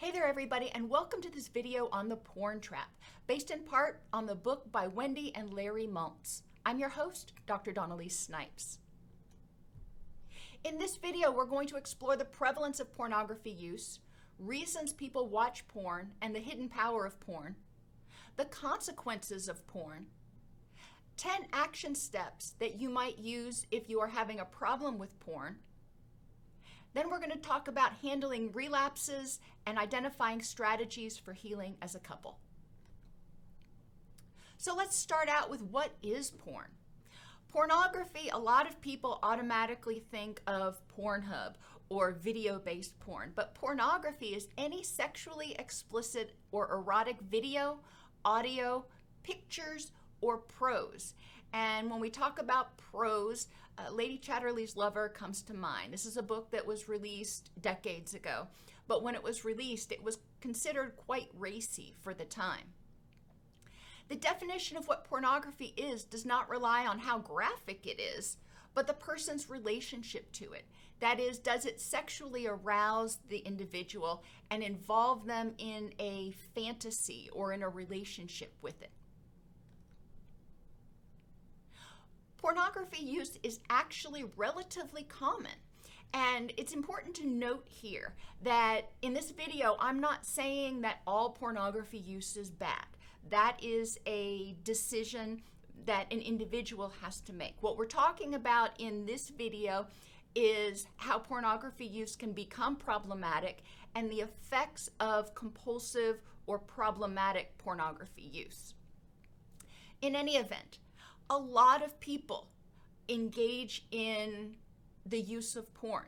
Hey there, everybody, and welcome to this video on the porn trap, based in part on the book by Wendy and Larry Maltz. I'm your host, Dr. Dawn-Elise Snipes. In this video, we're going to explore the prevalence of pornography use, reasons people watch porn, and the hidden power of porn, the consequences of porn, 10 action steps that you might use if you are having a problem with porn, then we're going to talk about handling relapses and identifying strategies for healing as a couple. So let's start out with what is porn? Pornography, a lot of people automatically think of Pornhub or video based porn, but pornography is any sexually explicit or erotic video, audio, pictures, or prose. And when we talk about prose, uh, Lady Chatterley's Lover comes to mind. This is a book that was released decades ago, but when it was released, it was considered quite racy for the time. The definition of what pornography is does not rely on how graphic it is, but the person's relationship to it. That is, does it sexually arouse the individual and involve them in a fantasy or in a relationship with it? Pornography use is actually relatively common. And it's important to note here that in this video, I'm not saying that all pornography use is bad. That is a decision that an individual has to make. What we're talking about in this video is how pornography use can become problematic and the effects of compulsive or problematic pornography use. In any event, a lot of people engage in the use of porn.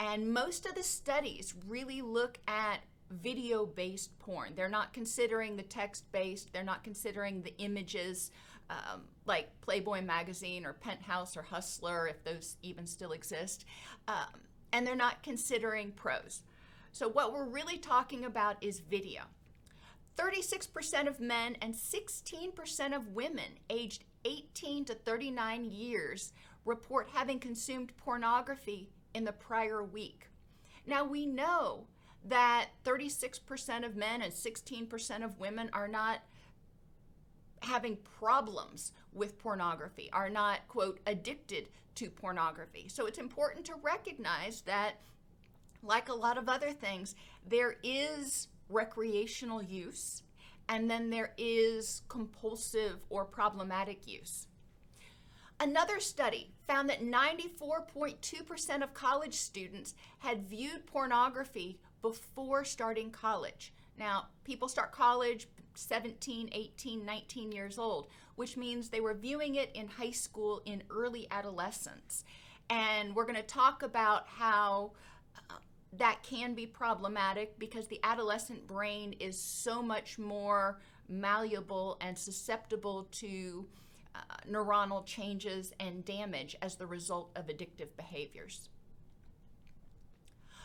And most of the studies really look at video based porn. They're not considering the text based, they're not considering the images um, like Playboy magazine or Penthouse or Hustler, if those even still exist. Um, and they're not considering prose. So, what we're really talking about is video. 36% of men and 16% of women aged 18 to 39 years report having consumed pornography in the prior week. Now we know that 36% of men and 16% of women are not having problems with pornography, are not, quote, addicted to pornography. So it's important to recognize that, like a lot of other things, there is recreational use and then there is compulsive or problematic use. Another study found that 94.2% of college students had viewed pornography before starting college. Now, people start college 17, 18, 19 years old, which means they were viewing it in high school in early adolescence. And we're going to talk about how that can be problematic because the adolescent brain is so much more malleable and susceptible to uh, neuronal changes and damage as the result of addictive behaviors.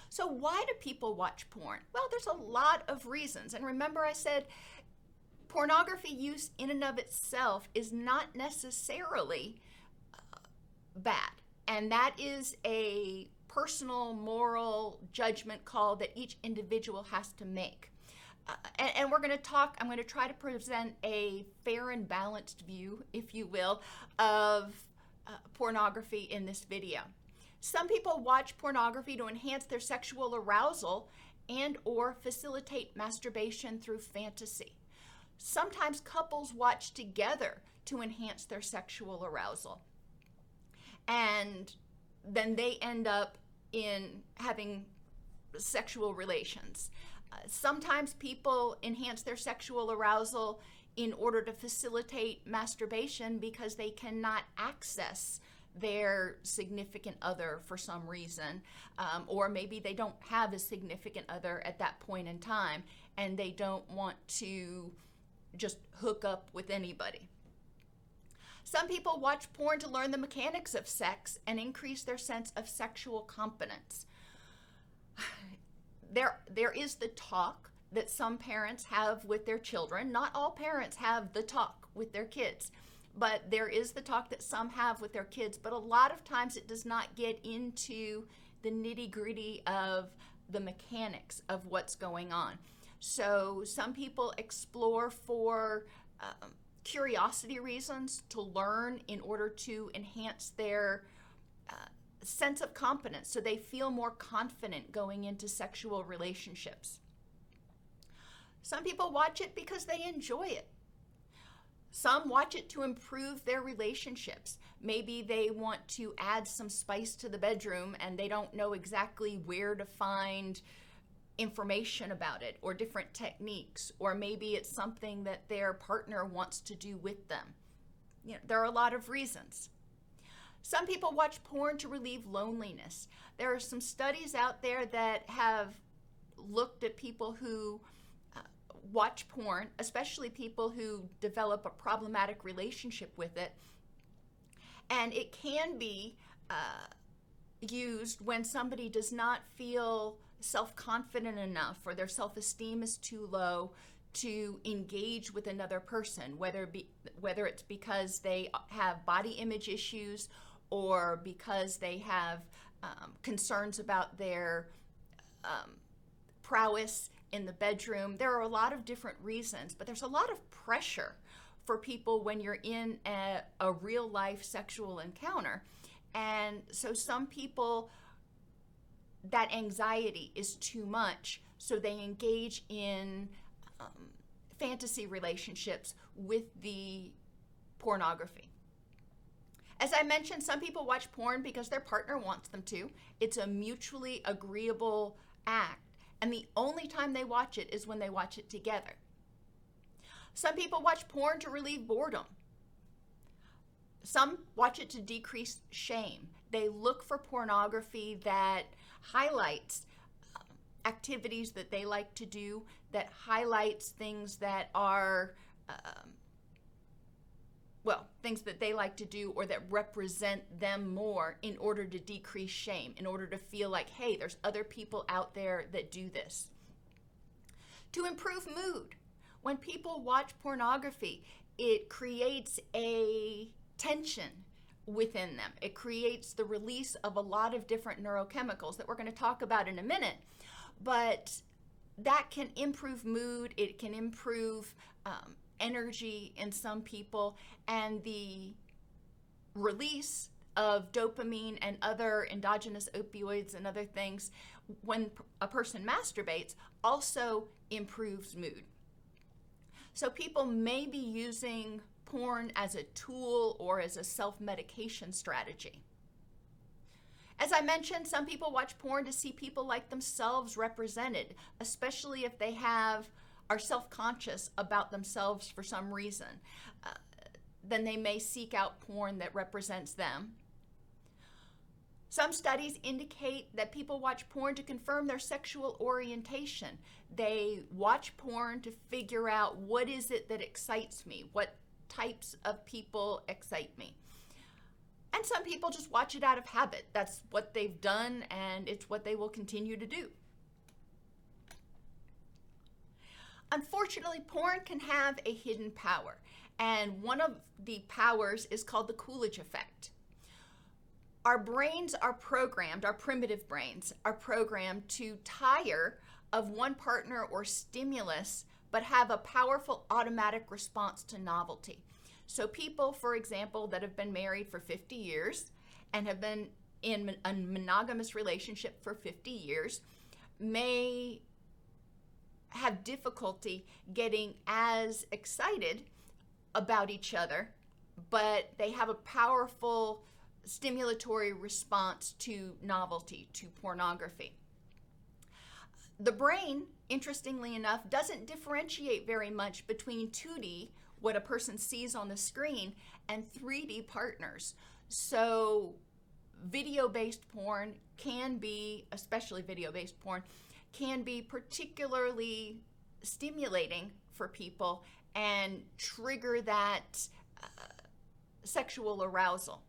So, why do people watch porn? Well, there's a lot of reasons. And remember, I said pornography use in and of itself is not necessarily uh, bad. And that is a personal moral judgment call that each individual has to make. Uh, and, and, we're going to talk, I'm going to try to present a fair and balanced view, if you will, of uh, pornography in this video. Some people watch pornography to enhance their sexual arousal and or facilitate masturbation through fantasy. Sometimes couples watch together to enhance their sexual arousal. And then they end up in having sexual relations. Uh, sometimes people enhance their sexual arousal in order to facilitate masturbation because they cannot access their significant other for some reason, um, or maybe they don't have a significant other at that point in time and they don't want to just hook up with anybody. Some people watch porn to learn the mechanics of sex and increase their sense of sexual competence. There, there is the talk that some parents have with their children. Not all parents have the talk with their kids, but there is the talk that some have with their kids. But a lot of times it does not get into the nitty gritty of the mechanics of what's going on. So some people explore for um, curiosity reasons to learn in order to enhance their uh, sense of competence so they feel more confident going into sexual relationships. Some people watch it because they enjoy it. Some watch it to improve their relationships. Maybe they want to add some spice to the bedroom and they don't know exactly where to find information about it or different techniques, or maybe it's something that their partner wants to do with them. You know, there are a lot of reasons. Some people watch porn to relieve loneliness. There are some studies out there that have looked at people who uh, watch porn, especially people who develop a problematic relationship with it. And it can be uh, used when somebody does not feel self confident enough or their self esteem is too low to engage with another person, whether be, whether it's because they have body image issues or because they have um, concerns about their um, prowess in the bedroom. There are a lot of different reasons, but there's a lot of pressure for people when you're in a, a real life sexual encounter. And so some people that anxiety is too much, so they engage in um, fantasy relationships with the pornography. As I mentioned, some people watch porn because their partner wants them to. It's a mutually agreeable act, and the only time they watch it is when they watch it together. Some people watch porn to relieve boredom. Some watch it to decrease shame. They look for pornography that highlights um, activities that they like to do, that highlights things that are, um, well, things that they like to do or that represent them more in order to decrease shame, in order to feel like, hey, there's other people out there that do this. To improve mood. When people watch pornography, it creates a tension within them. It creates the release of a lot of different neurochemicals that we're going to talk about in a minute. But that can improve mood, it can improve um, energy in some people, and the release of dopamine and other endogenous opioids and other things when a person masturbates also improves mood. So people may be using porn as a tool or as a self medication strategy. As I mentioned, some people watch porn to see people like themselves represented, especially if they have are self-conscious about themselves for some reason. Uh, then they may seek out porn that represents them. Some studies indicate that people watch porn to confirm their sexual orientation. They watch porn to figure out what is it that excites me, what types of people excite me. And some people just watch it out of habit. That's what they've done, and it's what they will continue to do. Unfortunately, porn can have a hidden power, and one of the powers is called the Coolidge effect. Our brains are programmed, our primitive brains are programmed to tire of one partner or stimulus but have a powerful automatic response to novelty. So, people, for example, that have been married for 50 years and have been in a monogamous relationship for 50 years may have difficulty getting as excited about each other, but they have a powerful stimulatory response to novelty, to pornography. The brain interestingly enough, doesn't differentiate very much between 2D, what a person sees on the screen, and 3D partners. So, video based porn can be, especially video based porn, can be particularly stimulating for people and trigger that uh, sexual arousal.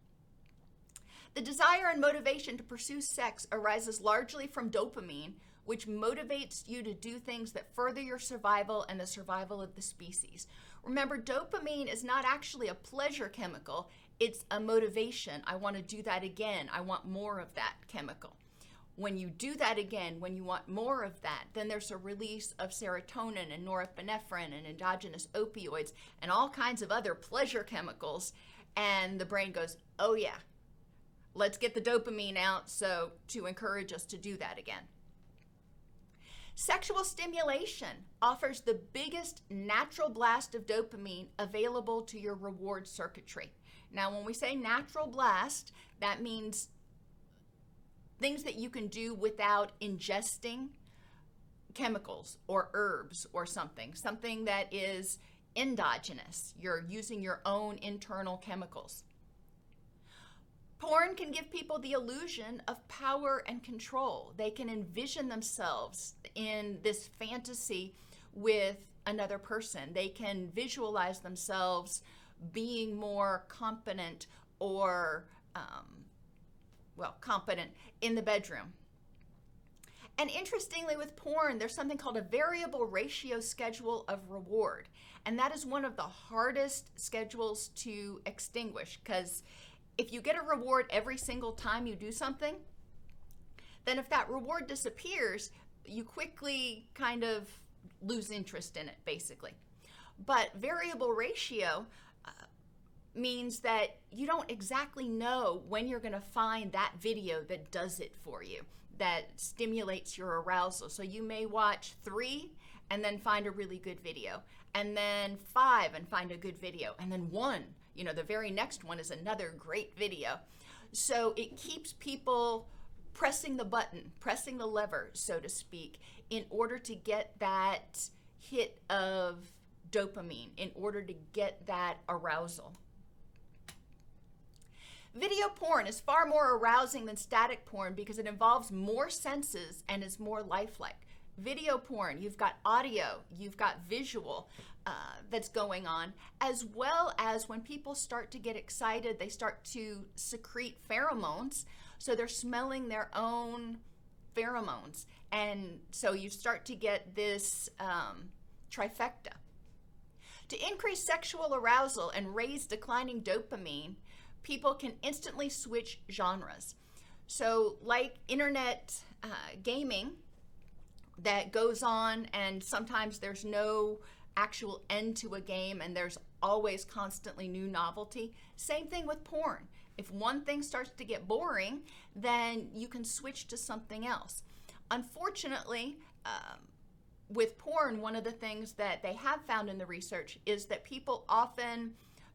The desire and motivation to pursue sex arises largely from dopamine, which motivates you to do things that further your survival and the survival of the species. Remember, dopamine is not actually a pleasure chemical, it's a motivation. I want to do that again. I want more of that chemical. When you do that again, when you want more of that, then there's a release of serotonin and norepinephrine and endogenous opioids and all kinds of other pleasure chemicals. And the brain goes, oh, yeah, let's get the dopamine out so to encourage us to do that again. Sexual stimulation offers the biggest natural blast of dopamine available to your reward circuitry. Now, when we say natural blast, that means things that you can do without ingesting chemicals or herbs or something, something that is endogenous. You're using your own internal chemicals. Porn can give people the illusion of power and control. They can envision themselves in this fantasy with another person. They can visualize themselves being more competent or, um, well, competent in the bedroom. And interestingly, with porn, there's something called a variable ratio schedule of reward. And that is one of the hardest schedules to extinguish because if you get a reward every single time you do something, then if that reward disappears, you quickly kind of lose interest in it, basically. But variable ratio uh, means that you don't exactly know when you're going to find that video that does it for you, that stimulates your arousal. So you may watch three and then find a really good video, and then five and find a good video, and then one you know, the very next one is another great video. So it keeps people pressing the button, pressing the lever, so to speak, in order to get that hit of dopamine, in order to get that arousal. Video porn is far more arousing than static porn because it involves more senses and is more lifelike. Video porn, you've got audio, you've got visual uh, that's going on, as well as when people start to get excited, they start to secrete pheromones. So they're smelling their own pheromones. And so you start to get this um, trifecta. To increase sexual arousal and raise declining dopamine, people can instantly switch genres. So, like internet uh, gaming that goes on, and sometimes there's no actual end to a game and there's always constantly new novelty. Same thing with porn. If one thing starts to get boring, then you can switch to something else. Unfortunately, um, with porn, one of the things that they have found in the research is that people often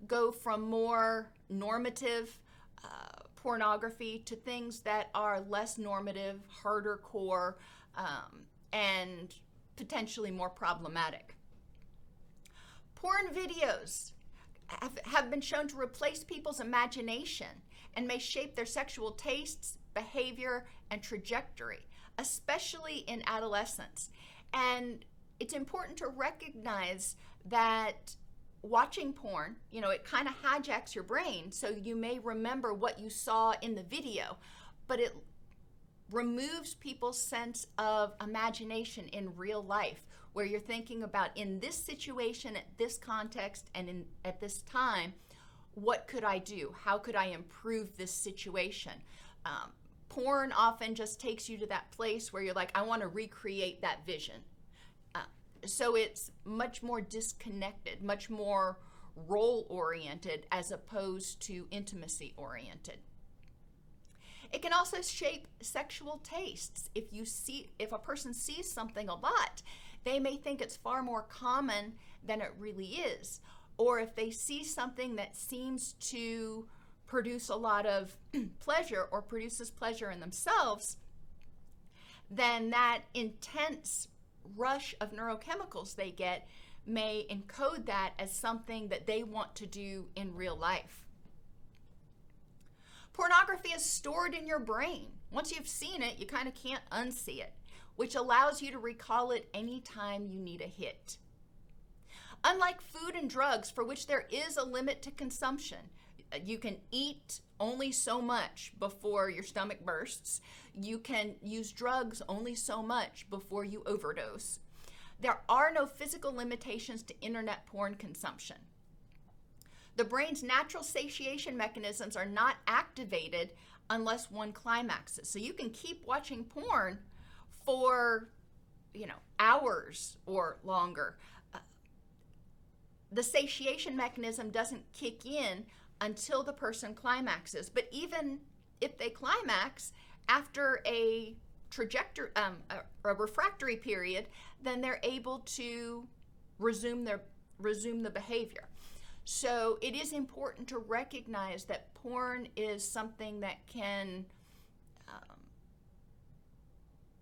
go from more normative uh, pornography to things that are less normative, harder core, um, and potentially more problematic. Porn videos have, have been shown to replace people's imagination and may shape their sexual tastes, behavior, and trajectory, especially in adolescence. And it's important to recognize that watching porn, you know, it kind of hijacks your brain, so you may remember what you saw in the video, but it removes people's sense of imagination in real life where you're thinking about in this situation, at this context, and in, at this time, what could I do? How could I improve this situation? Um, porn often just takes you to that place where you're like, I want to recreate that vision. Uh, so it's much more disconnected, much more role oriented as opposed to intimacy oriented. It can also shape sexual tastes. If you see if a person sees something a lot they may think it's far more common than it really is. Or if they see something that seems to produce a lot of pleasure or produces pleasure in themselves, then that intense rush of neurochemicals they get may encode that as something that they want to do in real life. Pornography is stored in your brain. Once you've seen it, you kind of can't unsee it which allows you to recall it anytime you need a hit. Unlike food and drugs, for which there is a limit to consumption, uh, you can eat only so much before your stomach bursts. You can use drugs only so much before you overdose. There are no physical limitations to internet porn consumption. The brain's natural satiation mechanisms are not activated unless one climaxes. So you can keep watching porn for, you know, hours or longer. Uh, the satiation mechanism doesn't kick in until the person climaxes. But even if they climax after a trajectory, um, a, a refractory period, then they're able to resume their resume the behavior. So it is important to recognize that porn is something that can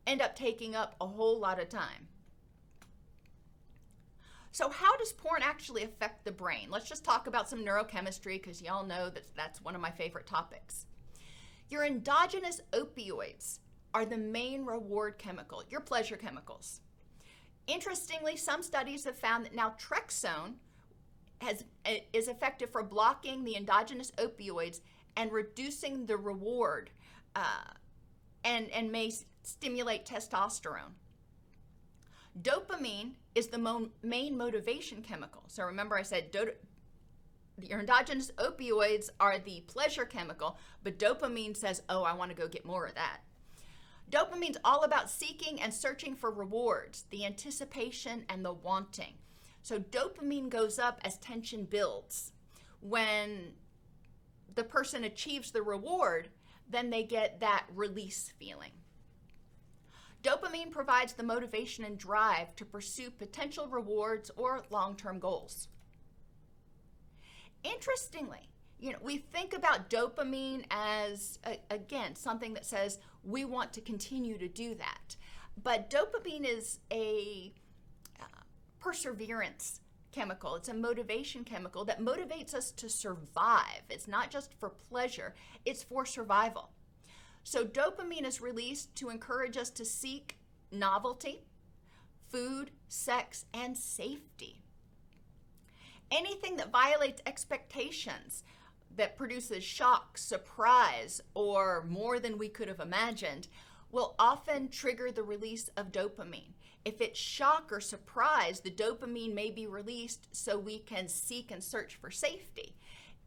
end up taking up a whole lot of time. So, how does porn actually affect the brain? Let's just talk about some neurochemistry because y'all know that that's one of my favorite topics. Your endogenous opioids are the main reward chemical, your pleasure chemicals. Interestingly, some studies have found that naltrexone has, is effective for blocking the endogenous opioids and reducing the reward uh, and, and may stimulate testosterone. Dopamine is the mo- main motivation chemical. So remember, I said do- your endogenous opioids are the pleasure chemical, but dopamine says, oh, I want to go get more of that. Dopamine's all about seeking and searching for rewards, the anticipation and the wanting. So dopamine goes up as tension builds. When the person achieves the reward, then they get that release feeling. Dopamine provides the motivation and drive to pursue potential rewards or long term goals. Interestingly, you know, we think about dopamine as, again, something that says we want to continue to do that. But dopamine is a uh, perseverance chemical. It's a motivation chemical that motivates us to survive. It's not just for pleasure, it's for survival. So, dopamine is released to encourage us to seek novelty, food, sex, and safety. Anything that violates expectations, that produces shock, surprise, or more than we could have imagined, will often trigger the release of dopamine. If it's shock or surprise, the dopamine may be released so we can seek and search for safety.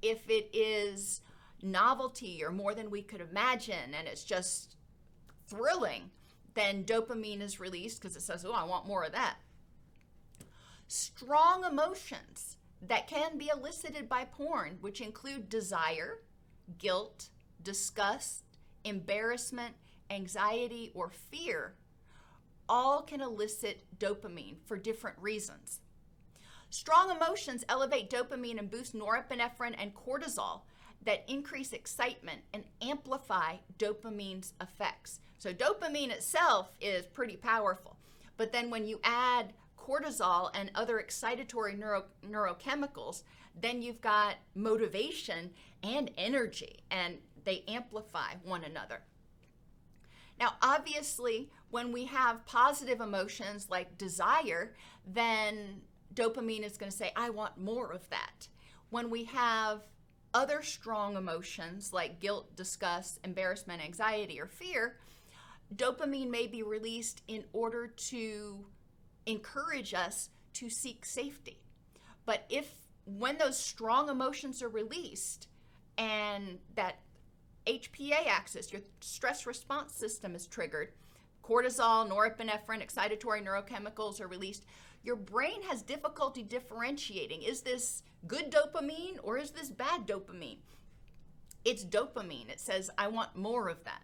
If it is novelty or more than we could imagine and it's just thrilling, then dopamine is released because it says, oh, I want more of that. Strong emotions that can be elicited by porn, which include desire, guilt, disgust, embarrassment, anxiety, or fear, all can elicit dopamine for different reasons. Strong emotions elevate dopamine and boost norepinephrine and cortisol that increase excitement and amplify dopamine's effects. So, dopamine itself is pretty powerful. But then, when you add cortisol and other excitatory neuro, neurochemicals, then you've got motivation and energy, and they amplify one another. Now, obviously, when we have positive emotions like desire, then dopamine is going to say, I want more of that. When we have other strong emotions like guilt, disgust, embarrassment, anxiety, or fear, dopamine may be released in order to encourage us to seek safety. But if when those strong emotions are released and that HPA axis, your stress response system is triggered. Cortisol, norepinephrine, excitatory neurochemicals are released. Your brain has difficulty differentiating is this good dopamine or is this bad dopamine? It's dopamine. It says, I want more of that.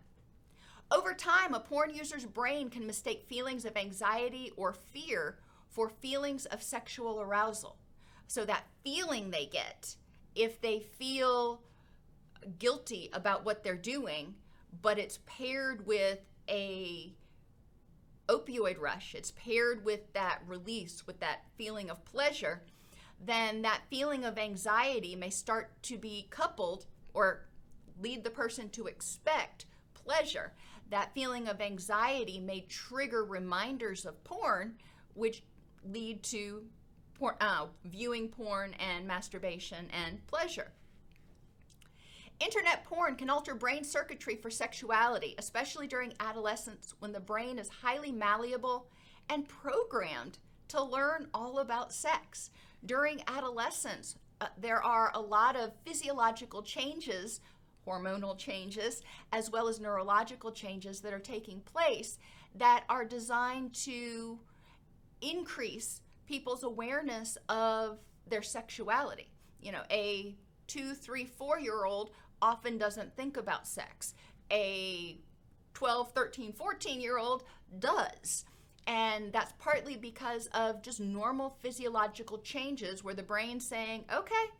Over time, a porn user's brain can mistake feelings of anxiety or fear for feelings of sexual arousal. So, that feeling they get, if they feel guilty about what they're doing, but it's paired with a opioid rush, it's paired with that release, with that feeling of pleasure, then that feeling of anxiety may start to be coupled or lead the person to expect pleasure. That feeling of anxiety may trigger reminders of porn, which lead to porn, uh, viewing porn and masturbation and pleasure. Internet porn can alter brain circuitry for sexuality, especially during adolescence when the brain is highly malleable and programmed to learn all about sex. During adolescence, uh, there are a lot of physiological changes hormonal changes, as well as neurological changes that are taking place that are designed to increase people's awareness of their sexuality. You know, a two, three, four year old often doesn't think about sex. A 12, 13, 14 year old does. And that's partly because of just normal physiological changes where the brain's saying, okay,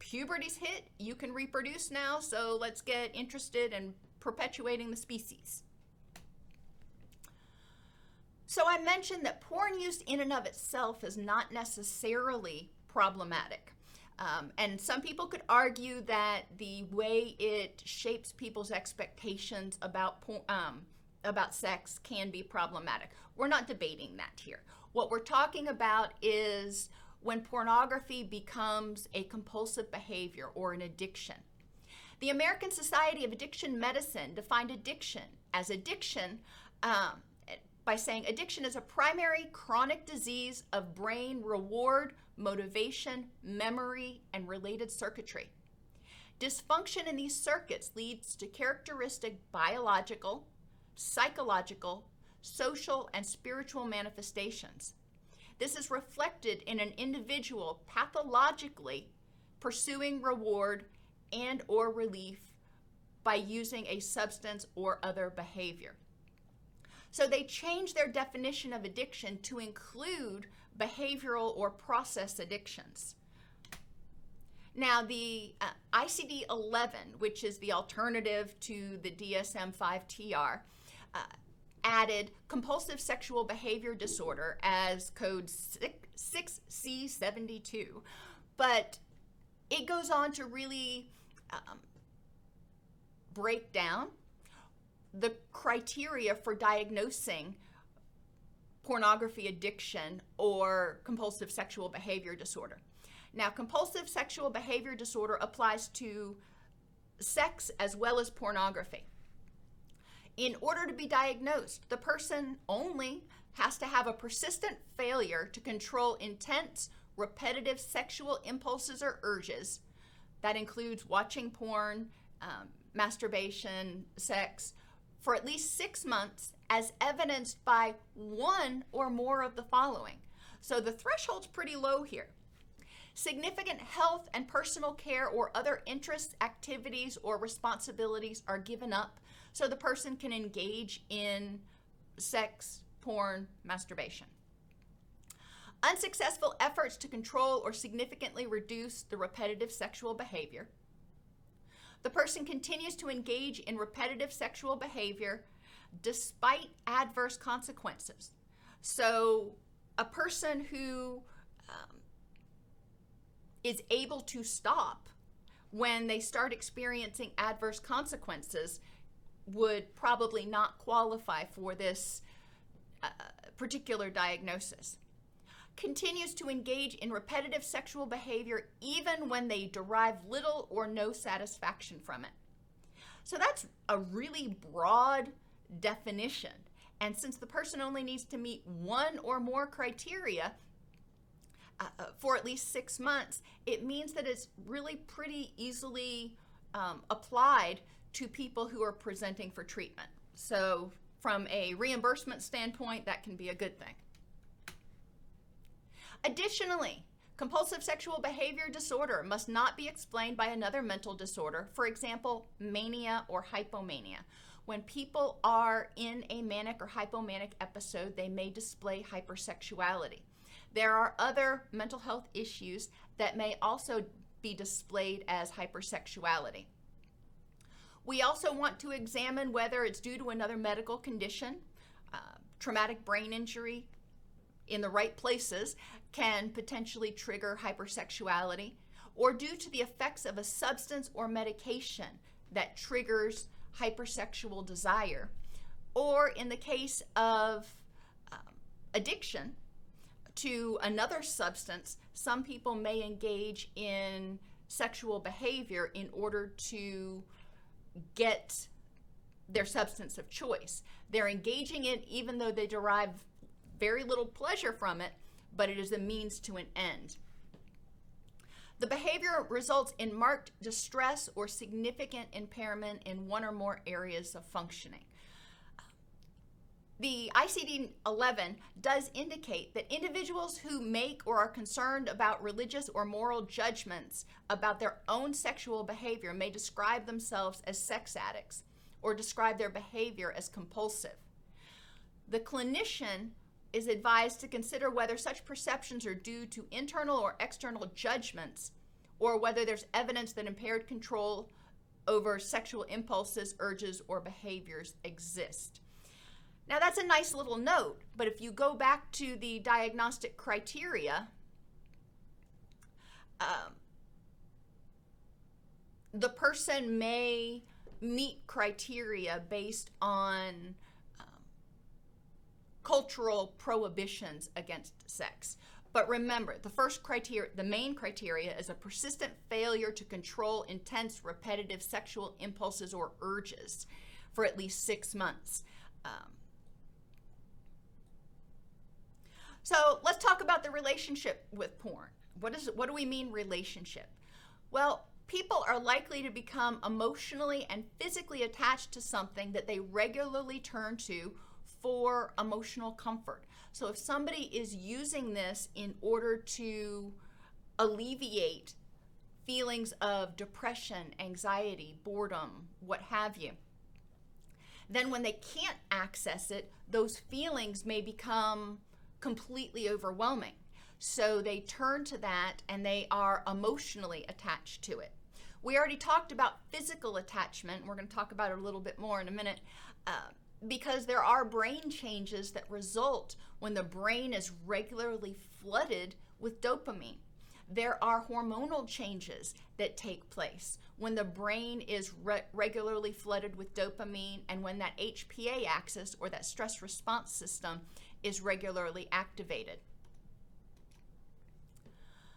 puberty's hit, you can reproduce now, so let's get interested in perpetuating the species. So I mentioned that porn use in and of itself is not necessarily problematic. Um, and some people could argue that the way it shapes people's expectations about um, about sex can be problematic. We're not debating that here. What we're talking about is when pornography becomes a compulsive behavior or an addiction. The American Society of Addiction Medicine defined addiction as addiction um, by saying addiction is a primary chronic disease of brain reward, motivation, memory, and related circuitry. Dysfunction in these circuits leads to characteristic biological, psychological, social, and spiritual manifestations. This is reflected in an individual pathologically pursuing reward and or relief by using a substance or other behavior. So they changed their definition of addiction to include behavioral or process addictions. Now, the uh, ICD 11, which is the alternative to the DSM 5 TR, uh, added compulsive sexual behavior disorder as code 6C72. But it goes on to really um, break down the criteria for diagnosing pornography addiction or compulsive sexual behavior disorder. Now, compulsive sexual behavior disorder applies to sex as well as pornography. In order to be diagnosed, the person only has to have a persistent failure to control intense, repetitive sexual impulses or urges. That includes watching porn, um, masturbation, sex, for at least six months, as evidenced by one or more of the following. So the threshold's pretty low here. Significant health and personal care or other interests, activities, or responsibilities are given up so the person can engage in sex, porn, masturbation. Unsuccessful efforts to control or significantly reduce the repetitive sexual behavior the person continues to engage in repetitive sexual behavior despite adverse consequences. So, a person who um, is able to stop when they start experiencing adverse consequences would probably not qualify for this uh, particular diagnosis continues to engage in repetitive sexual behavior even when they derive little or no satisfaction from it. So that's a really broad definition. And since the person only needs to meet one or more criteria uh, uh for at least six months, it means that it's really pretty easily um, applied to people who are presenting for treatment. So, from a reimbursement standpoint, that can be a good thing. Additionally, compulsive sexual behavior disorder must not be explained by another mental disorder, for example, mania or hypomania. When people are in a manic or hypomanic episode, they may display hypersexuality. There are other mental health issues that may also be displayed as hypersexuality. We also want to examine whether it's due to another medical condition, uh, traumatic brain injury, in the right places can potentially trigger hypersexuality, or due to the effects of a substance or medication that triggers hypersexual desire, or in the case of um, addiction to another substance, some people may engage in sexual behavior in order to get their substance of choice. They're engaging it even though they derive very little pleasure from it, but it is a means to an end. The behavior results in marked distress or significant impairment in one or more areas of functioning. The ICD 11 does indicate that individuals who make or are concerned about religious or moral judgments about their own sexual behavior may describe themselves as sex addicts or describe their behavior as compulsive. The clinician is advised to consider whether such perceptions are due to internal or external judgments or whether there's evidence that impaired control over sexual impulses, urges, or behaviors exist. Now, that's a nice little note, but if you go back to the diagnostic criteria, um, the person may meet criteria based on cultural prohibitions against sex. But remember, the first criteria, the main criteria is a persistent failure to control intense, repetitive sexual impulses or urges for at least six months. Um, so let's talk about the relationship with porn. What is what do we mean relationship? Well, people are likely to become emotionally and physically attached to something that they regularly turn to for emotional comfort. So if somebody is using this in order to alleviate feelings of depression, anxiety, boredom, what have you, then when they can't access it, those feelings may become completely overwhelming. So they turn to that and they are emotionally attached to it. We already talked about physical attachment. We're going to talk about it a little bit more in a minute. Uh, because there are brain changes that result when the brain is regularly flooded with dopamine. There are hormonal changes that take place when the brain is re- regularly flooded with dopamine and when that HPA axis or that stress response system is regularly activated.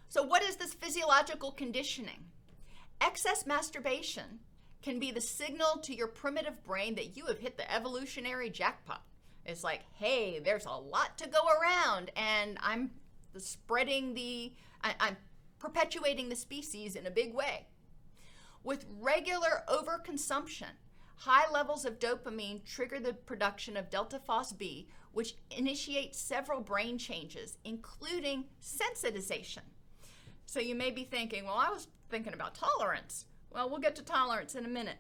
So, what is this physiological conditioning? Excess masturbation can be the signal to your primitive brain that you have hit the evolutionary jackpot. It's like, hey, there's a lot to go around, and I'm spreading the, I, am perpetuating the species in a big way. With regular overconsumption, high levels of dopamine trigger the production of delta B, which initiates several brain changes, including sensitization. So you may be thinking, well, I was thinking about tolerance. Well, we'll get to tolerance in a minute.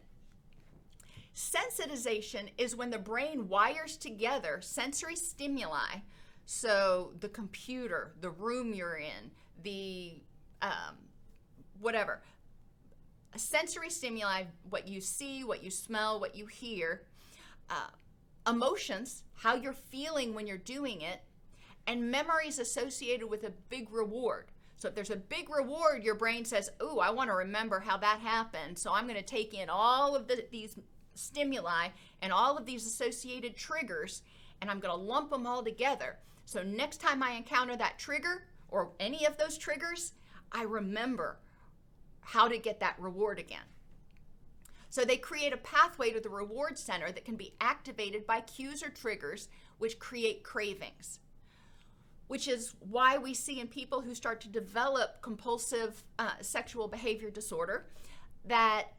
Sensitization is when the brain wires together sensory stimuli, so the computer, the room you're in, the um, whatever, a sensory stimuli, what you see, what you smell, what you hear, uh, emotions, how you're feeling when you're doing it, and memories associated with a big reward. So if there's a big reward, your brain says, "Ooh, I want to remember how that happened." So I'm going to take in all of the, these stimuli and all of these associated triggers, and I'm going to lump them all together. So next time I encounter that trigger or any of those triggers, I remember how to get that reward again. So they create a pathway to the reward center that can be activated by cues or triggers, which create cravings which is why we see in people who start to develop compulsive uh, sexual behavior disorder that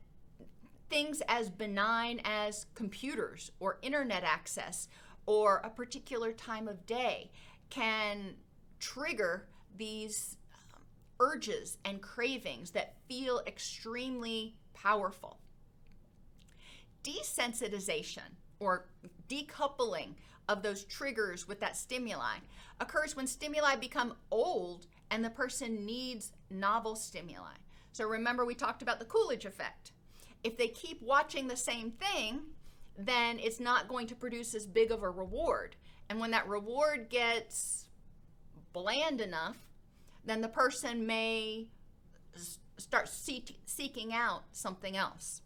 things as benign as computers or internet access or a particular time of day can trigger these um, urges and cravings that feel extremely powerful. Desensitization or decoupling of those triggers with that stimuli occurs when stimuli become old and the person needs novel stimuli. So remember, we talked about the Coolidge effect. If they keep watching the same thing, then it's not going to produce as big of a reward. And when that reward gets bland enough, then the person may start seek, seeking out something else.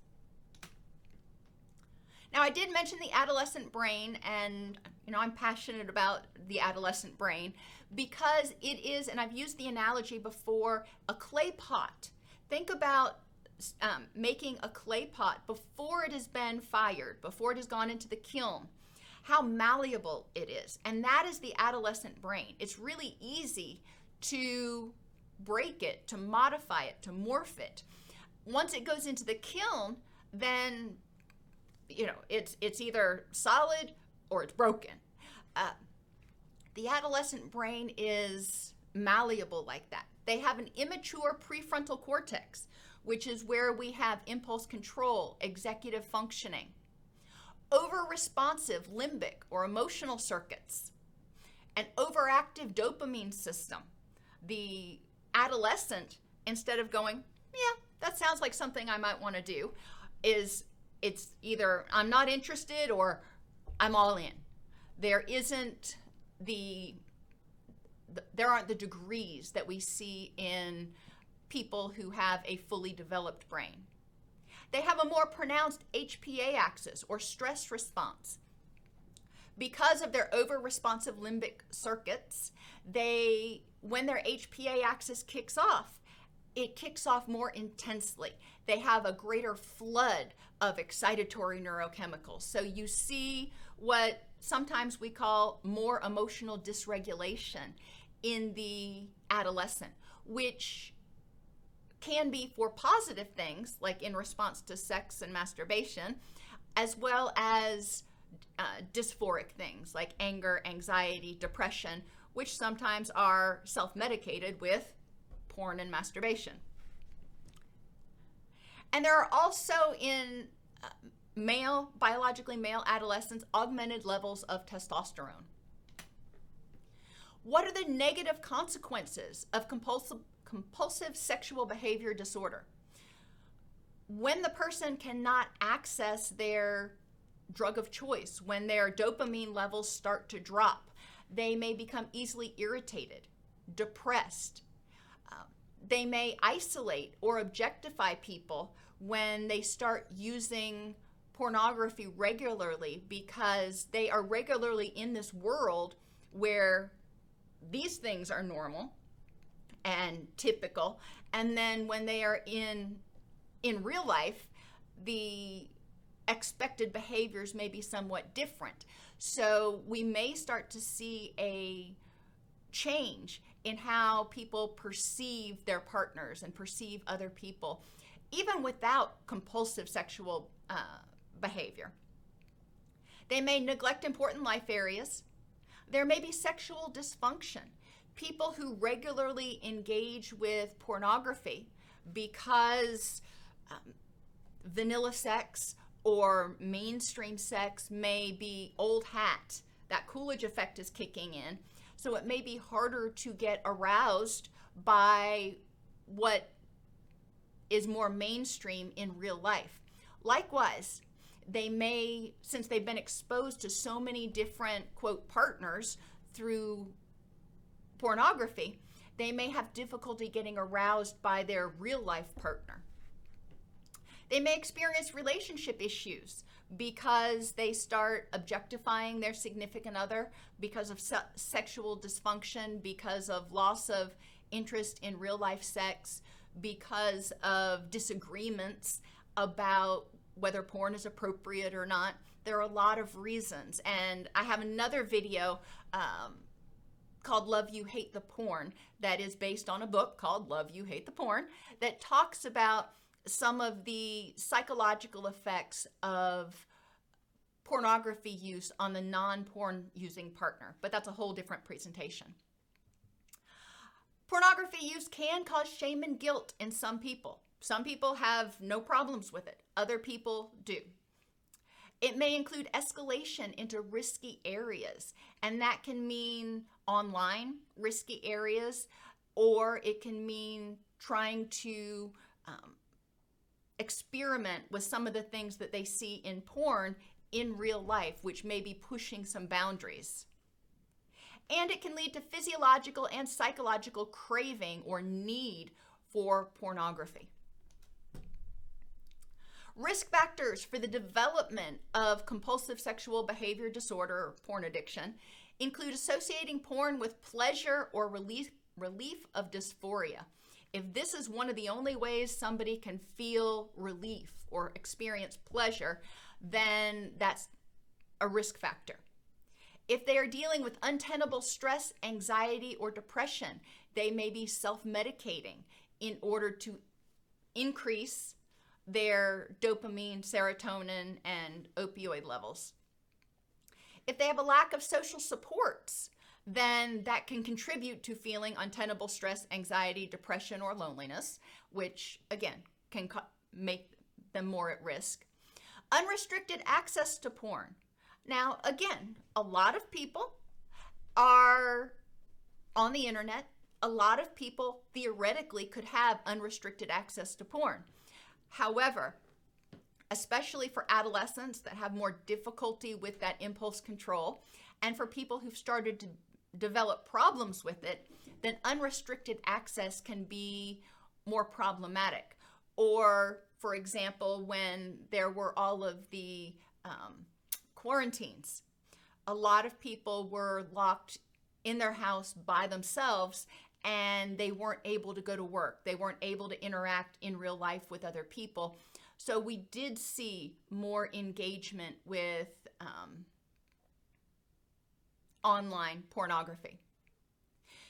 Now, I did mention the adolescent brain, and you know, I'm passionate about the adolescent brain because it is, and I've used the analogy before, a clay pot. Think about um, making a clay pot before it has been fired, before it has gone into the kiln, how malleable it is. And that is the adolescent brain. It's really easy to break it, to modify it, to morph it. Once it goes into the kiln, then you know it's it's either solid or it's broken. Uh, the adolescent brain is malleable like that. They have an immature prefrontal cortex, which is where we have impulse control, executive functioning, over responsive limbic or emotional circuits, an overactive dopamine system. The adolescent, instead of going, yeah, that sounds like something I might want to do, is it's either I'm not interested or I'm all in. There isn't the there aren't the degrees that we see in people who have a fully developed brain. They have a more pronounced HPA axis or stress response. Because of their over responsive limbic circuits, they when their HPA axis kicks off, it kicks off more intensely. They have a greater flood of excitatory neurochemicals. So you see what sometimes we call more emotional dysregulation in the adolescent, which can be for positive things, like in response to sex and masturbation, as well as uh, dysphoric things like anger, anxiety, depression, which sometimes are self medicated with porn and masturbation. And there are also in uh, male, biologically male adolescents, augmented levels of testosterone. What are the negative consequences of compulsive, compulsive sexual behavior disorder? When the person cannot access their drug of choice, when their dopamine levels start to drop, they may become easily irritated, depressed. They may isolate or objectify people when they start using pornography regularly because they are regularly in this world where these things are normal and typical. And then when they are in in real life the expected behaviors may be somewhat different. So we may start to see a change in how people perceive their partners and perceive other people even without compulsive sexual uh, behavior they may neglect important life areas there may be sexual dysfunction. People who regularly engage with pornography because um, vanilla sex or mainstream sex may be old hat. That Coolidge effect is kicking in. So it may be harder to get aroused by what is more mainstream in real life. Likewise, they may, since they've been exposed to so many different, quote, partners through pornography, they may have difficulty getting aroused by their real life partner. They may experience relationship issues because they start objectifying their significant other because of se- sexual dysfunction, because of loss of interest in real life sex, because of disagreements about whether porn is appropriate or not. There are a lot of reasons. And I have another video um, called Love You Hate the Porn that is based on a book called Love You Hate the Porn that talks about some of the psychological effects of pornography use on the non porn using partner. But that's a whole different presentation. Pornography use can cause shame and guilt in some people. Some people have no problems with it, other people do. It may include escalation into risky areas, and that can mean online risky areas, or it can mean trying to um, experiment with some of the things that they see in porn in real life, which may be pushing some boundaries. And it can lead to physiological and psychological craving or need for pornography. Risk factors for the development of compulsive sexual behavior disorder or porn addiction include associating porn with pleasure or relief, relief of dysphoria. If this is one of the only ways somebody can feel relief or experience pleasure, then that's a risk factor. If they are dealing with untenable stress, anxiety, or depression, they may be self medicating in order to increase their dopamine, serotonin, and opioid levels. If they have a lack of social supports, then that can contribute to feeling untenable stress, anxiety, depression, or loneliness, which again can make them more at risk. Unrestricted access to porn. Now, again, a lot of people are on the internet. A lot of people theoretically could have unrestricted access to porn. However, especially for adolescents that have more difficulty with that impulse control, and for people who've started to develop problems with it, then unrestricted access can be more problematic. Or, for example, when there were all of the um, quarantines, a lot of people were locked in their house by themselves and they weren't able to go to work. They weren't able to interact in real life with other people. So we did see more engagement with um, online pornography.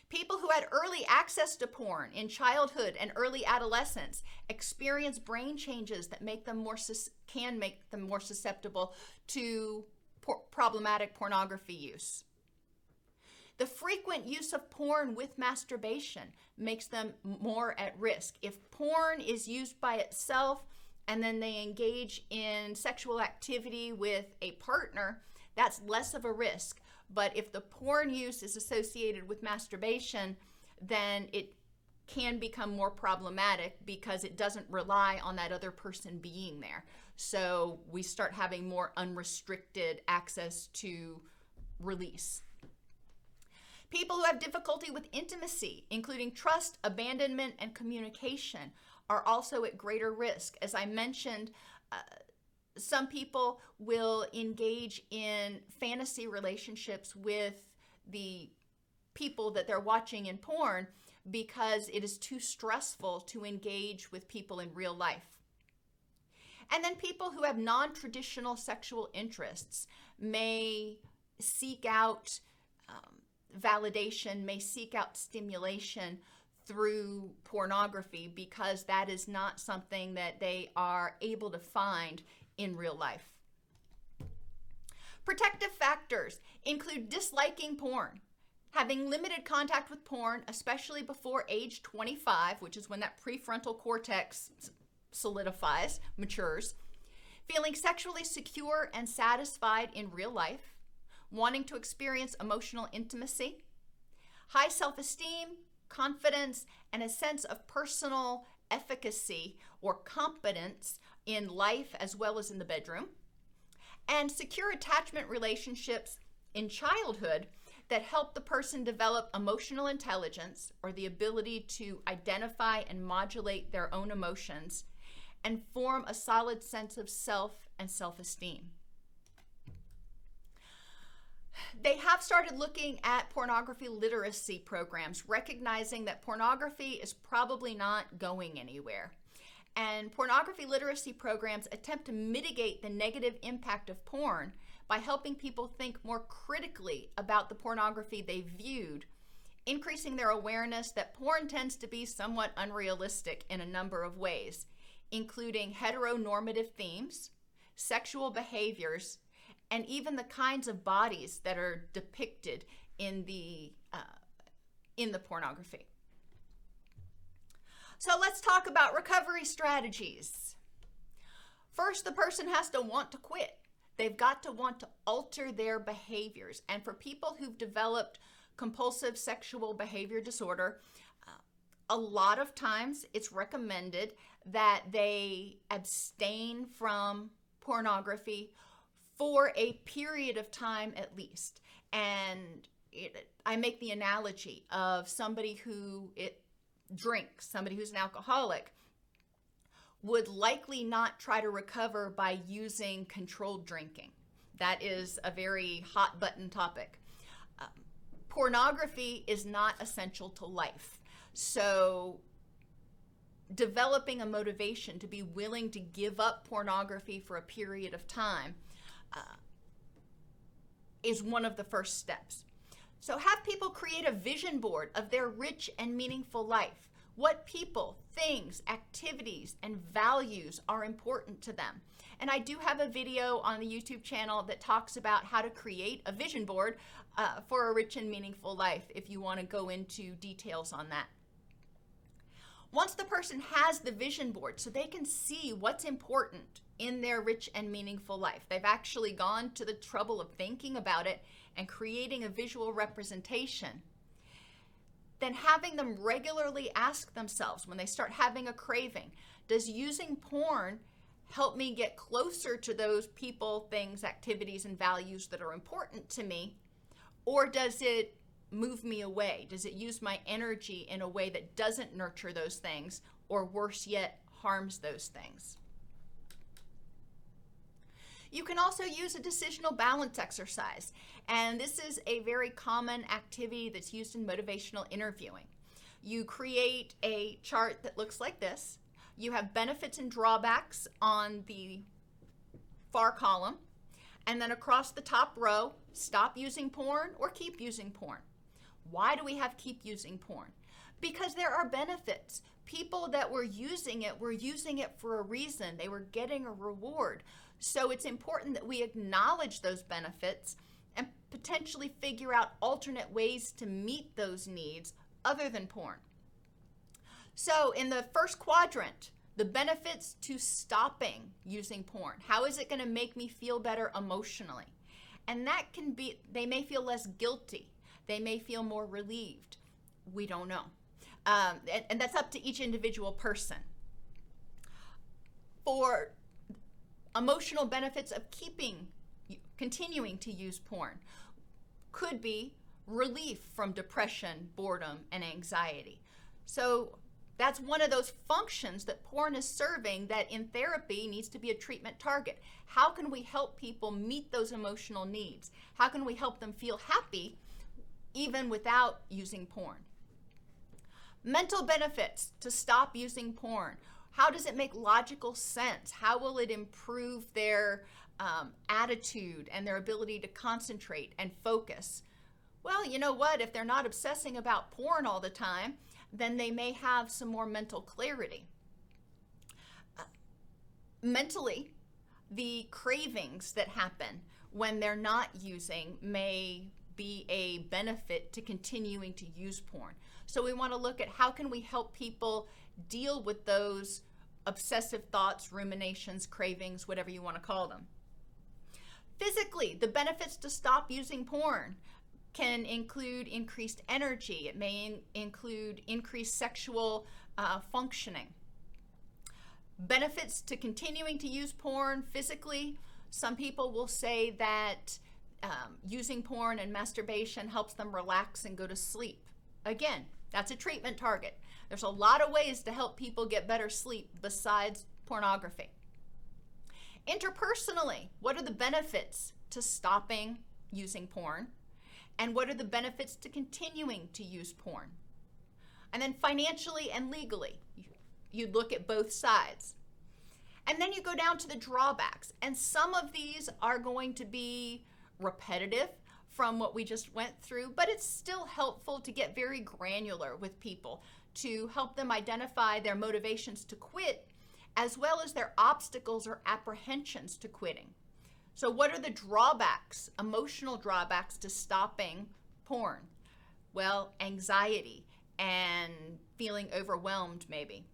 People who had early access to porn in childhood and early adolescence experience brain changes that make them more can make them more susceptible to por- problematic pornography use. The frequent use of porn with masturbation makes them more at risk. If porn is used by itself and then they engage in sexual activity with a partner, that's less of a risk. But if the porn use is associated with masturbation, then it can become more problematic because it doesn't rely on that other person being there. So we start having more unrestricted access to release. People who have difficulty with intimacy, including trust, abandonment, and communication, are also at greater risk. As I mentioned, uh, some people will engage in fantasy relationships with the people that they're watching in porn because it is too stressful to engage with people in real life. And then people who have non traditional sexual interests may seek out um, validation, may seek out stimulation through pornography because that is not something that they are able to find in real life. Protective factors include disliking porn, having limited contact with porn, especially before age 25, which is when that prefrontal cortex solidifies, matures, feeling sexually secure and satisfied in real life, wanting to experience emotional intimacy, high self esteem, confidence, and a sense of personal efficacy or competence in life as well as in the bedroom, and secure attachment relationships in childhood that help the person develop emotional intelligence or the ability to identify and modulate their own emotions and form a solid sense of self and self esteem. They have started looking at pornography literacy programs, recognizing that pornography is probably not going anywhere and pornography literacy programs attempt to mitigate the negative impact of porn by helping people think more critically about the pornography they viewed, increasing their awareness that porn tends to be somewhat unrealistic in a number of ways, including heteronormative themes, sexual behaviors, and even the kinds of bodies that are depicted in the uh, in the pornography. So let's talk about recovery strategies. First, the person has to want to quit. They've got to want to alter their behaviors. And for people who've developed compulsive sexual behavior disorder, uh, a lot of times it's recommended that they abstain from pornography for a period of time at least. And it, I make the analogy of somebody who it drink, somebody who's an alcoholic, would likely not try to recover by using controlled drinking. That is a very hot button topic. Um, pornography is not essential to life. So, developing a motivation to be willing to give up pornography for a period of time uh, is one of the first steps. So have people create a vision board of their rich and meaningful life. What people, things, activities, and values are important to them. And I do have a video on the YouTube channel that talks about how to create a vision board uh, for a rich and meaningful life if you want to go into details on that. Once the person has the vision board so they can see what's important in their rich and meaningful life, they've actually gone to the trouble of thinking about it and creating a visual representation, then having them regularly ask themselves when they start having a craving, does using porn help me get closer to those people, things, activities, and values that are important to me? Or does it move me away? Does it use my energy in a way that doesn't nurture those things, or worse yet, harms those things? You can also use a decisional balance exercise, and this is a very common activity that's used in motivational interviewing. You create a chart that looks like this. You have benefits and drawbacks on the far column, and then across the top row, stop using porn or keep using porn. Why do we have keep using porn? Because there are benefits. People that were using it were using it for a reason. They were getting a reward. So it's important that we acknowledge those benefits and potentially figure out alternate ways to meet those needs other than porn. So, in the first quadrant, the benefits to stopping using porn. How is it going to make me feel better emotionally? And that can be, they may feel less guilty. They may feel more relieved. We don't know. Um, and, and that's up to each individual person. For emotional benefits of keeping, continuing to use porn could be relief from depression, boredom, and anxiety. So that's one of those functions that porn is serving that in therapy needs to be a treatment target. How can we help people meet those emotional needs? How can we help them feel happy even without using porn? Mental benefits to stop using porn. How does it make logical sense? How will it improve their um, attitude and their ability to concentrate and focus? Well, you know what? If they're not obsessing about porn all the time, then they may have some more mental clarity. Uh, mentally, the cravings that happen when they're not using may be a benefit to continuing to use porn. So we want to look at how can we help people deal with those obsessive thoughts, ruminations, cravings, whatever you want to call them. Physically, the benefits to stop using porn can include increased energy, it may in- include increased sexual uh, functioning. Benefits to continuing to use porn physically, some people will say that um, using porn and masturbation helps them relax and go to sleep. Again, that's a treatment target. There's a lot of ways to help people get better sleep besides pornography. Interpersonally, what are the benefits to stopping using porn? And what are the benefits to continuing to use porn? And then financially and legally, you look at both sides. And then you go down to the drawbacks. And some of these are going to be repetitive from what we just went through, but it's still helpful to get very granular with people to help them identify their motivations to quit as well as their obstacles or apprehensions to quitting. So, what are the drawbacks, emotional drawbacks to stopping porn? Well, anxiety and feeling overwhelmed, maybe.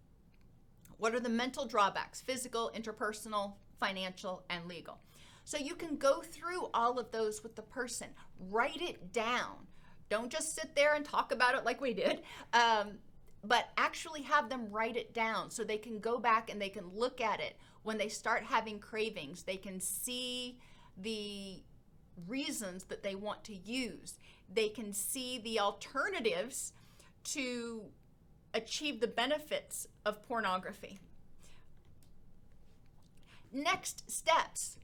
What are the mental drawbacks? Physical, interpersonal, financial, and legal. So, you can go through all of those with the person, write it down. Don't just sit there and talk about it like we did. Um, but actually have them write it down so they can go back and they can look at it when they start having cravings. They can see the reasons that they want to use, they can see the alternatives to achieve the benefits of pornography. Next steps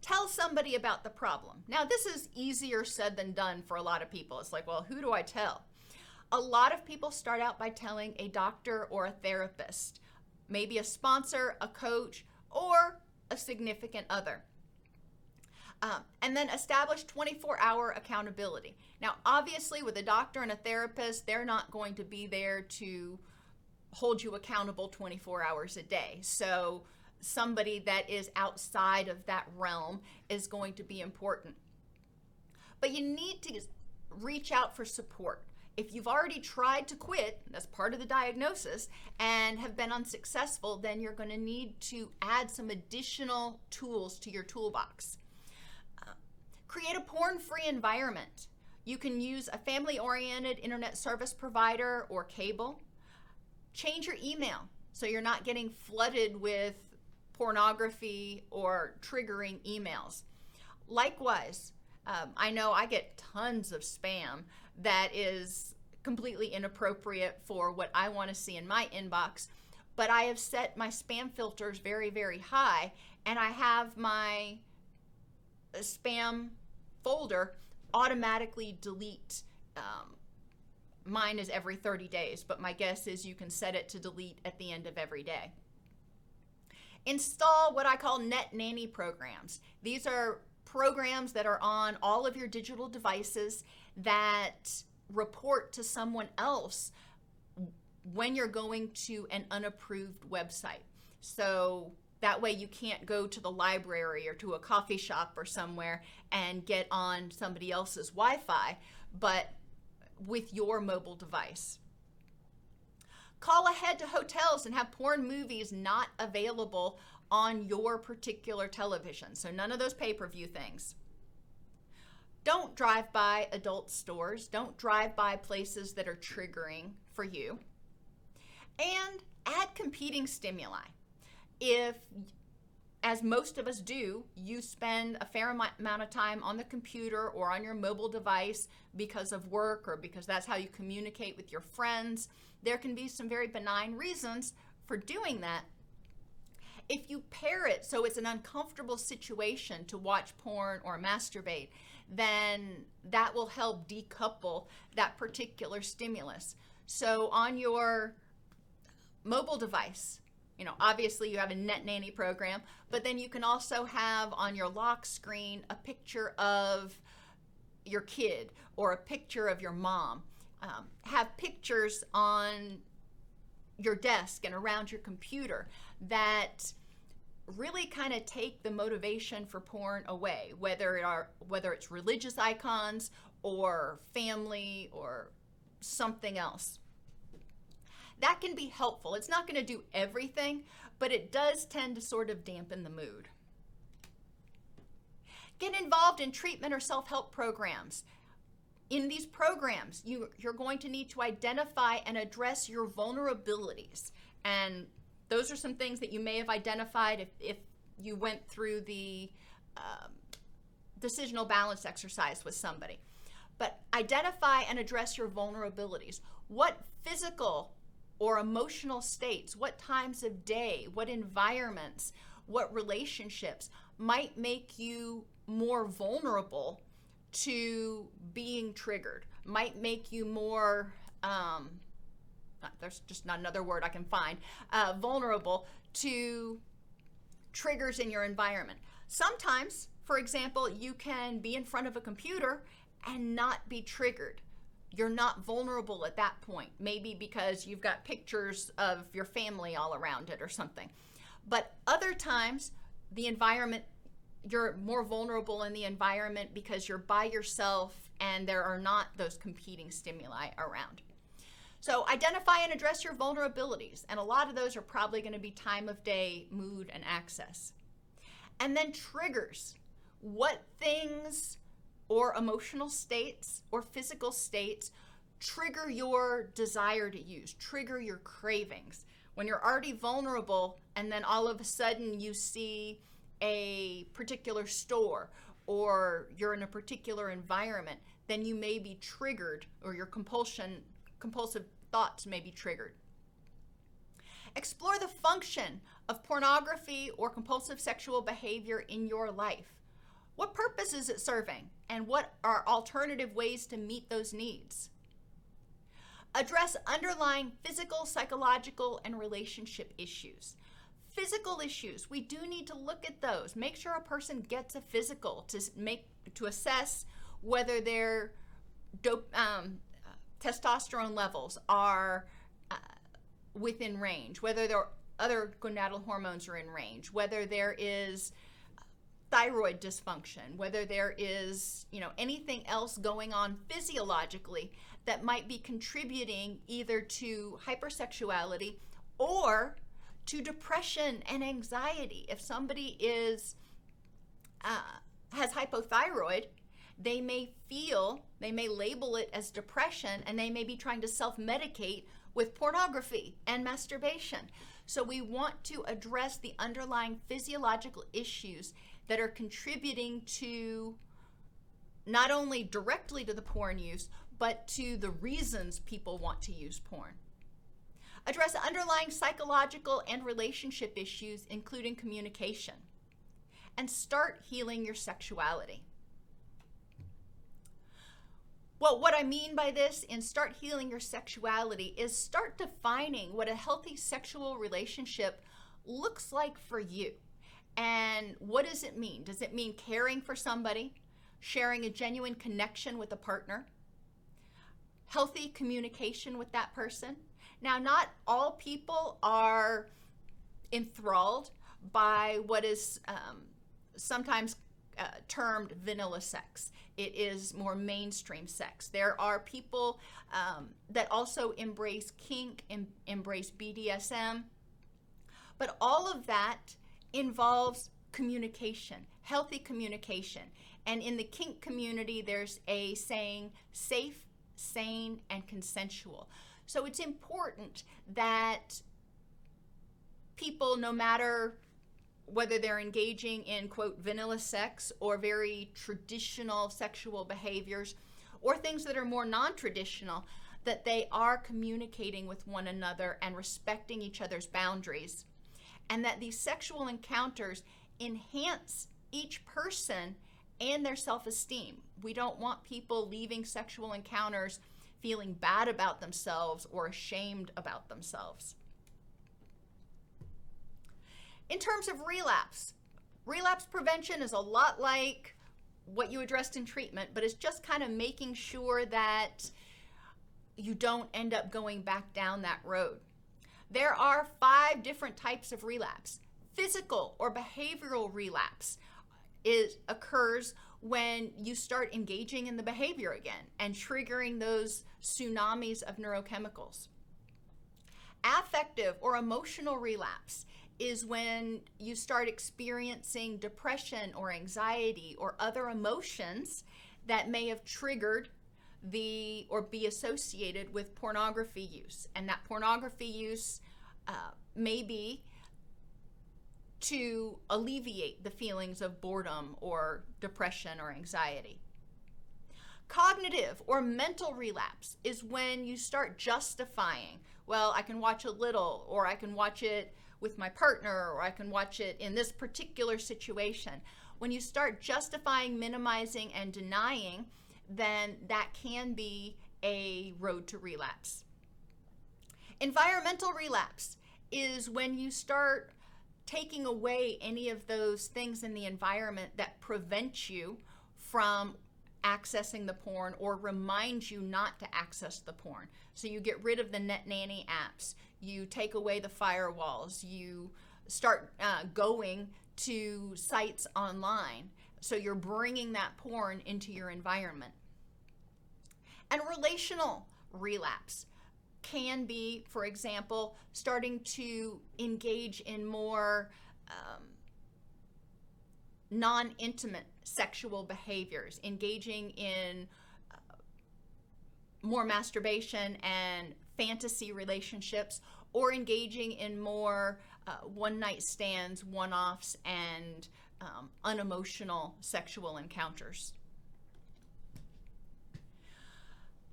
tell somebody about the problem. Now, this is easier said than done for a lot of people. It's like, well, who do I tell? A lot of people start out by telling a doctor or a therapist, maybe a sponsor, a coach, or a significant other. Um, and then establish 24 hour accountability. Now, obviously, with a doctor and a therapist, they're not going to be there to hold you accountable 24 hours a day. So, somebody that is outside of that realm is going to be important. But you need to reach out for support. If you've already tried to quit, that's part of the diagnosis, and have been unsuccessful, then you're going to need to add some additional tools to your toolbox. Uh, create a porn free environment. You can use a family oriented internet service provider or cable. Change your email so you're not getting flooded with pornography or triggering emails. Likewise, um, I know I get tons of spam that is completely inappropriate for what I want to see in my inbox, but I have set my spam filters very, very high, and I have my uh, spam folder automatically delete. Um, mine is every 30 days, but my guess is you can set it to delete at the end of every day. Install what I call net nanny programs. These are programs that are on all of your digital devices that report to someone else when you're going to an unapproved website. So that way you can't go to the library or to a coffee shop or somewhere and get on somebody else's Wi Fi, but with your mobile device. Call ahead to hotels and have porn movies not available on your particular television. So, none of those pay per view things. Don't drive by adult stores. Don't drive by places that are triggering for you. And add competing stimuli. If, as most of us do, you spend a fair amount of time on the computer or on your mobile device because of work or because that's how you communicate with your friends, there can be some very benign reasons for doing that if you pair it so it's an uncomfortable situation to watch porn or masturbate, then that will help decouple that particular stimulus. So on your mobile device, you know, obviously you have a net nanny program, but then you can also have on your lock screen a picture of your kid or a picture of your mom. Um, have pictures on your desk and around your computer that really kind of take the motivation for porn away whether it are whether it's religious icons or family or something else. That can be helpful. It's not going to do everything but it does tend to sort of dampen the mood. Get involved in treatment or self-help programs. In these programs, you, you're going to need to identify and address your vulnerabilities. And those are some things that you may have identified if, if you went through the um, decisional balance exercise with somebody. But identify and address your vulnerabilities. What physical or emotional states, what times of day, what environments, what relationships might make you more vulnerable to being triggered, might make you more, um, there's just not another word I can find, uh, vulnerable to triggers in your environment. Sometimes, for example, you can be in front of a computer and not be triggered. You're not vulnerable at that point, maybe because you've got pictures of your family all around it or something. But other times, the environment you're more vulnerable in the environment because you're by yourself and there are not those competing stimuli around. So identify and address your vulnerabilities, and a lot of those are probably going to be time of day, mood, and access. And then triggers. What things or emotional states or physical states trigger your desire to use, trigger your cravings? When you're already vulnerable, and then all of a sudden you see a particular store or you're in a particular environment, then you may be triggered or your compulsion compulsive thoughts may be triggered. Explore the function of pornography or compulsive sexual behavior in your life. What purpose is it serving and what are alternative ways to meet those needs? Address underlying physical, psychological, and relationship issues Physical issues, we do need to look at those. Make sure a person gets a physical to make to assess whether their dope, um, testosterone levels are uh, within range, whether their other gonadal hormones are in range, whether there is thyroid dysfunction, whether there is, you know, anything else going on physiologically that might be contributing either to hypersexuality or to depression and anxiety. If somebody is uh, has hypothyroid, they may feel, they may label it as depression, and they may be trying to self medicate with pornography and masturbation. So, we want to address the underlying physiological issues that are contributing to not only directly to the porn use, but to the reasons people want to use porn. Address underlying psychological and relationship issues, including communication. And start healing your sexuality. Well, what I mean by this in start healing your sexuality is start defining what a healthy sexual relationship looks like for you. And what does it mean? Does it mean caring for somebody, sharing a genuine connection with a partner, healthy communication with that person? Now, not all people are enthralled by what is um, sometimes uh, termed vanilla sex. It is more mainstream sex. There are people um, that also embrace kink, em- embrace BDSM, but all of that involves communication, healthy communication. And in the kink community, there's a saying safe, sane, and consensual. So it's important that people, no matter whether they're engaging in quote vanilla sex or very traditional sexual behaviors or things that are more non traditional, that they are communicating with one another and respecting each other's boundaries and that these sexual encounters enhance each person and their self esteem. We don't want people leaving sexual encounters feeling bad about themselves or ashamed about themselves. In terms of relapse, relapse prevention is a lot like what you addressed in treatment, but it's just kind of making sure that you don't end up going back down that road. There are five different types of relapse. Physical or behavioral relapse is occurs when you start engaging in the behavior again and triggering those tsunamis of neurochemicals. Affective or emotional relapse is when you start experiencing depression or anxiety or other emotions that may have triggered the or be associated with pornography use. And that pornography use uh, may be to alleviate the feelings of boredom or depression or anxiety. Cognitive or mental relapse is when you start justifying well i can watch a little or i can watch it with my partner or i can watch it in this particular situation when you start justifying minimizing and denying then that can be a road to relapse. Environmental relapse is when you start taking away any of those things in the environment that prevent you from accessing the porn or remind you not to access the porn. So you get rid of the net nanny apps, you take away the firewalls, you start uh, going to sites online so you're bringing that porn into your environment. And relational relapse can be, for example, starting to engage in more um, non intimate sexual behaviors, engaging in uh, more masturbation and fantasy relationships, or engaging in more uh, one night stands, one offs, and um, unemotional sexual encounters.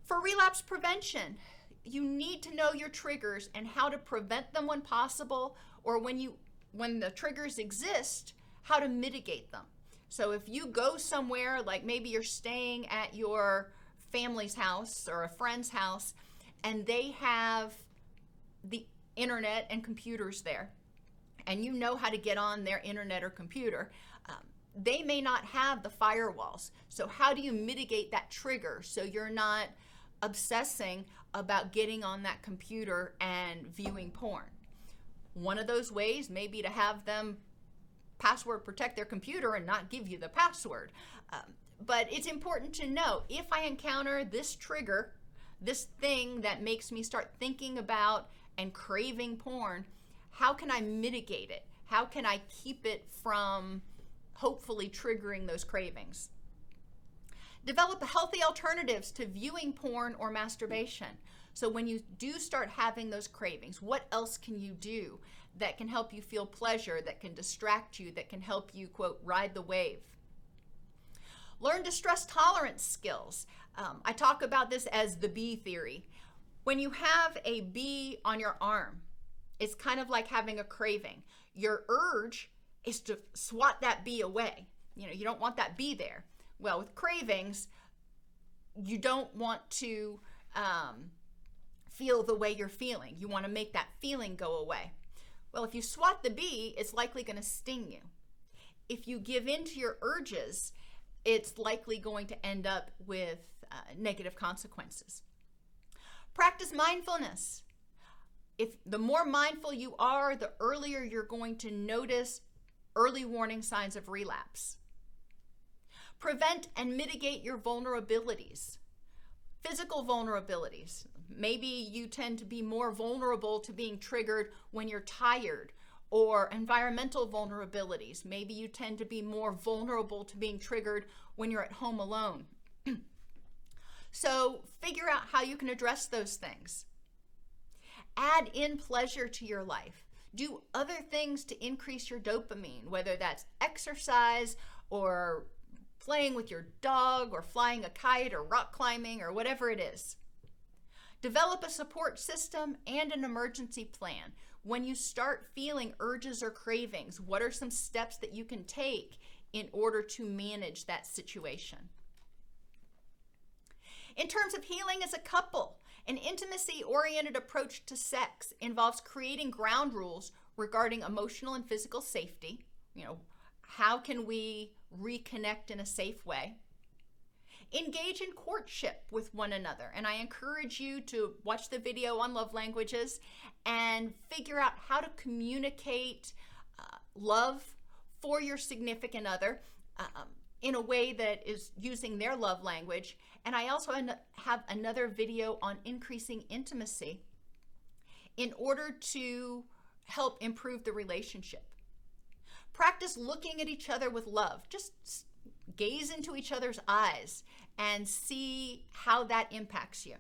For relapse prevention, you need to know your triggers and how to prevent them when possible, or when you when the triggers exist, how to mitigate them. So if you go somewhere, like maybe you're staying at your family's house or a friend's house, and they have the internet and computers there, and you know how to get on their internet or computer, um, they may not have the firewalls. So, how do you mitigate that trigger so you're not obsessing about getting on that computer and viewing porn? One of those ways may be to have them password protect their computer and not give you the password. Um, but it's important to know if I encounter this trigger, this thing that makes me start thinking about and craving porn, how can I mitigate it? How can I keep it from hopefully triggering those cravings? Develop healthy alternatives to viewing porn or masturbation. So when you do start having those cravings, what else can you do that can help you feel pleasure, that can distract you, that can help you, quote, ride the wave? Learn distress tolerance skills. Um, I talk about this as the bee theory. When you have a bee on your arm, it's kind of like having a craving. Your urge is to swat that bee away. You know, you don't want that bee there. Well, with cravings, you don't want to um, feel the way you're feeling. You want to make that feeling go away. Well, if you swat the bee, it's likely going to sting you. If you give in to your urges, it's likely going to end up with uh, negative consequences. Practice mindfulness. If the more mindful you are, the earlier you're going to notice early warning signs of relapse. Prevent and mitigate your vulnerabilities. Physical vulnerabilities. Maybe you tend to be more vulnerable to being triggered when you're tired or environmental vulnerabilities. Maybe you tend to be more vulnerable to being triggered when you're at home alone. so, figure out how you can address those things. Add in pleasure to your life. Do other things to increase your dopamine, whether that's exercise or playing with your dog or flying a kite or rock climbing or whatever it is. Develop a support system and an emergency plan. When you start feeling urges or cravings, what are some steps that you can take in order to manage that situation? In terms of healing as a couple, an intimacy oriented approach to sex involves creating ground rules regarding emotional and physical safety. You know, how can we reconnect in a safe way? engage in courtship with one another. And I encourage you to watch the video on love languages and figure out how to communicate uh, love for your significant other um, in a way that is using their love language. And I also have another video on increasing intimacy in order to help improve the relationship. Practice looking at each other with love. Just gaze into each other's eyes and see how that impacts you.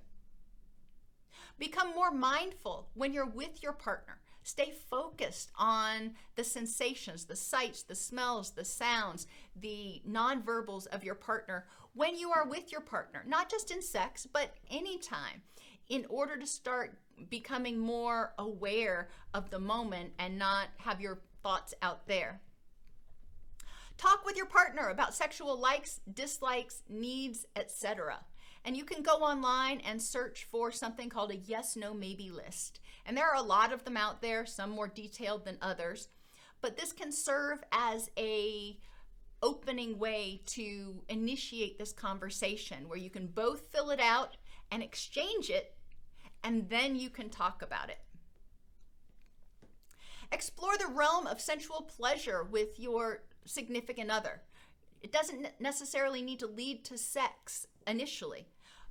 Become more mindful when you're with your partner. Stay focused on the sensations, the sights, the smells, the sounds, the nonverbals of your partner when you are with your partner, not just in sex, but anytime, in order to start becoming more aware of the moment and not have your thoughts out there. Talk with your partner about sexual likes, dislikes, needs, etc. And you can go online and search for something called a yes, no, maybe list. And there are a lot of them out there, some more detailed than others. But this can serve as a opening way to initiate this conversation where you can both fill it out and exchange it, and then you can talk about it. Explore the realm of sensual pleasure with your significant other. It doesn't necessarily need to lead to sex initially,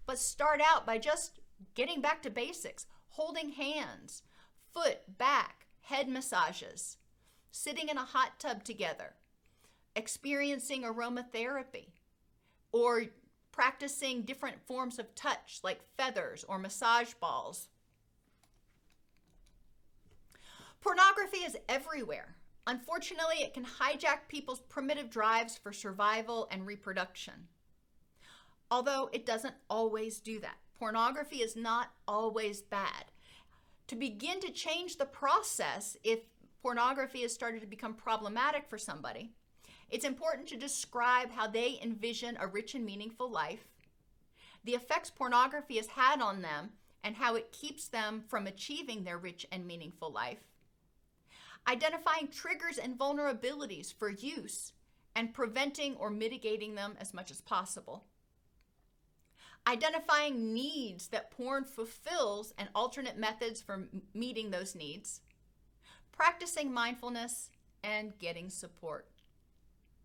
but start out by just getting back to basics, holding hands, foot, back, head massages, sitting in a hot tub together, experiencing aromatherapy, or practicing different forms of touch like feathers or massage balls. Pornography is everywhere. Unfortunately, it can hijack people's primitive drives for survival and reproduction. Although it doesn't always do that. Pornography is not always bad. To begin to change the process, if pornography has started to become problematic for somebody, it's important to describe how they envision a rich and meaningful life, the effects pornography has had on them, and how it keeps them from achieving their rich and meaningful life identifying triggers and vulnerabilities for use and preventing or mitigating them as much as possible, identifying needs that porn fulfills and alternate methods for meeting those needs, practicing mindfulness, and getting support.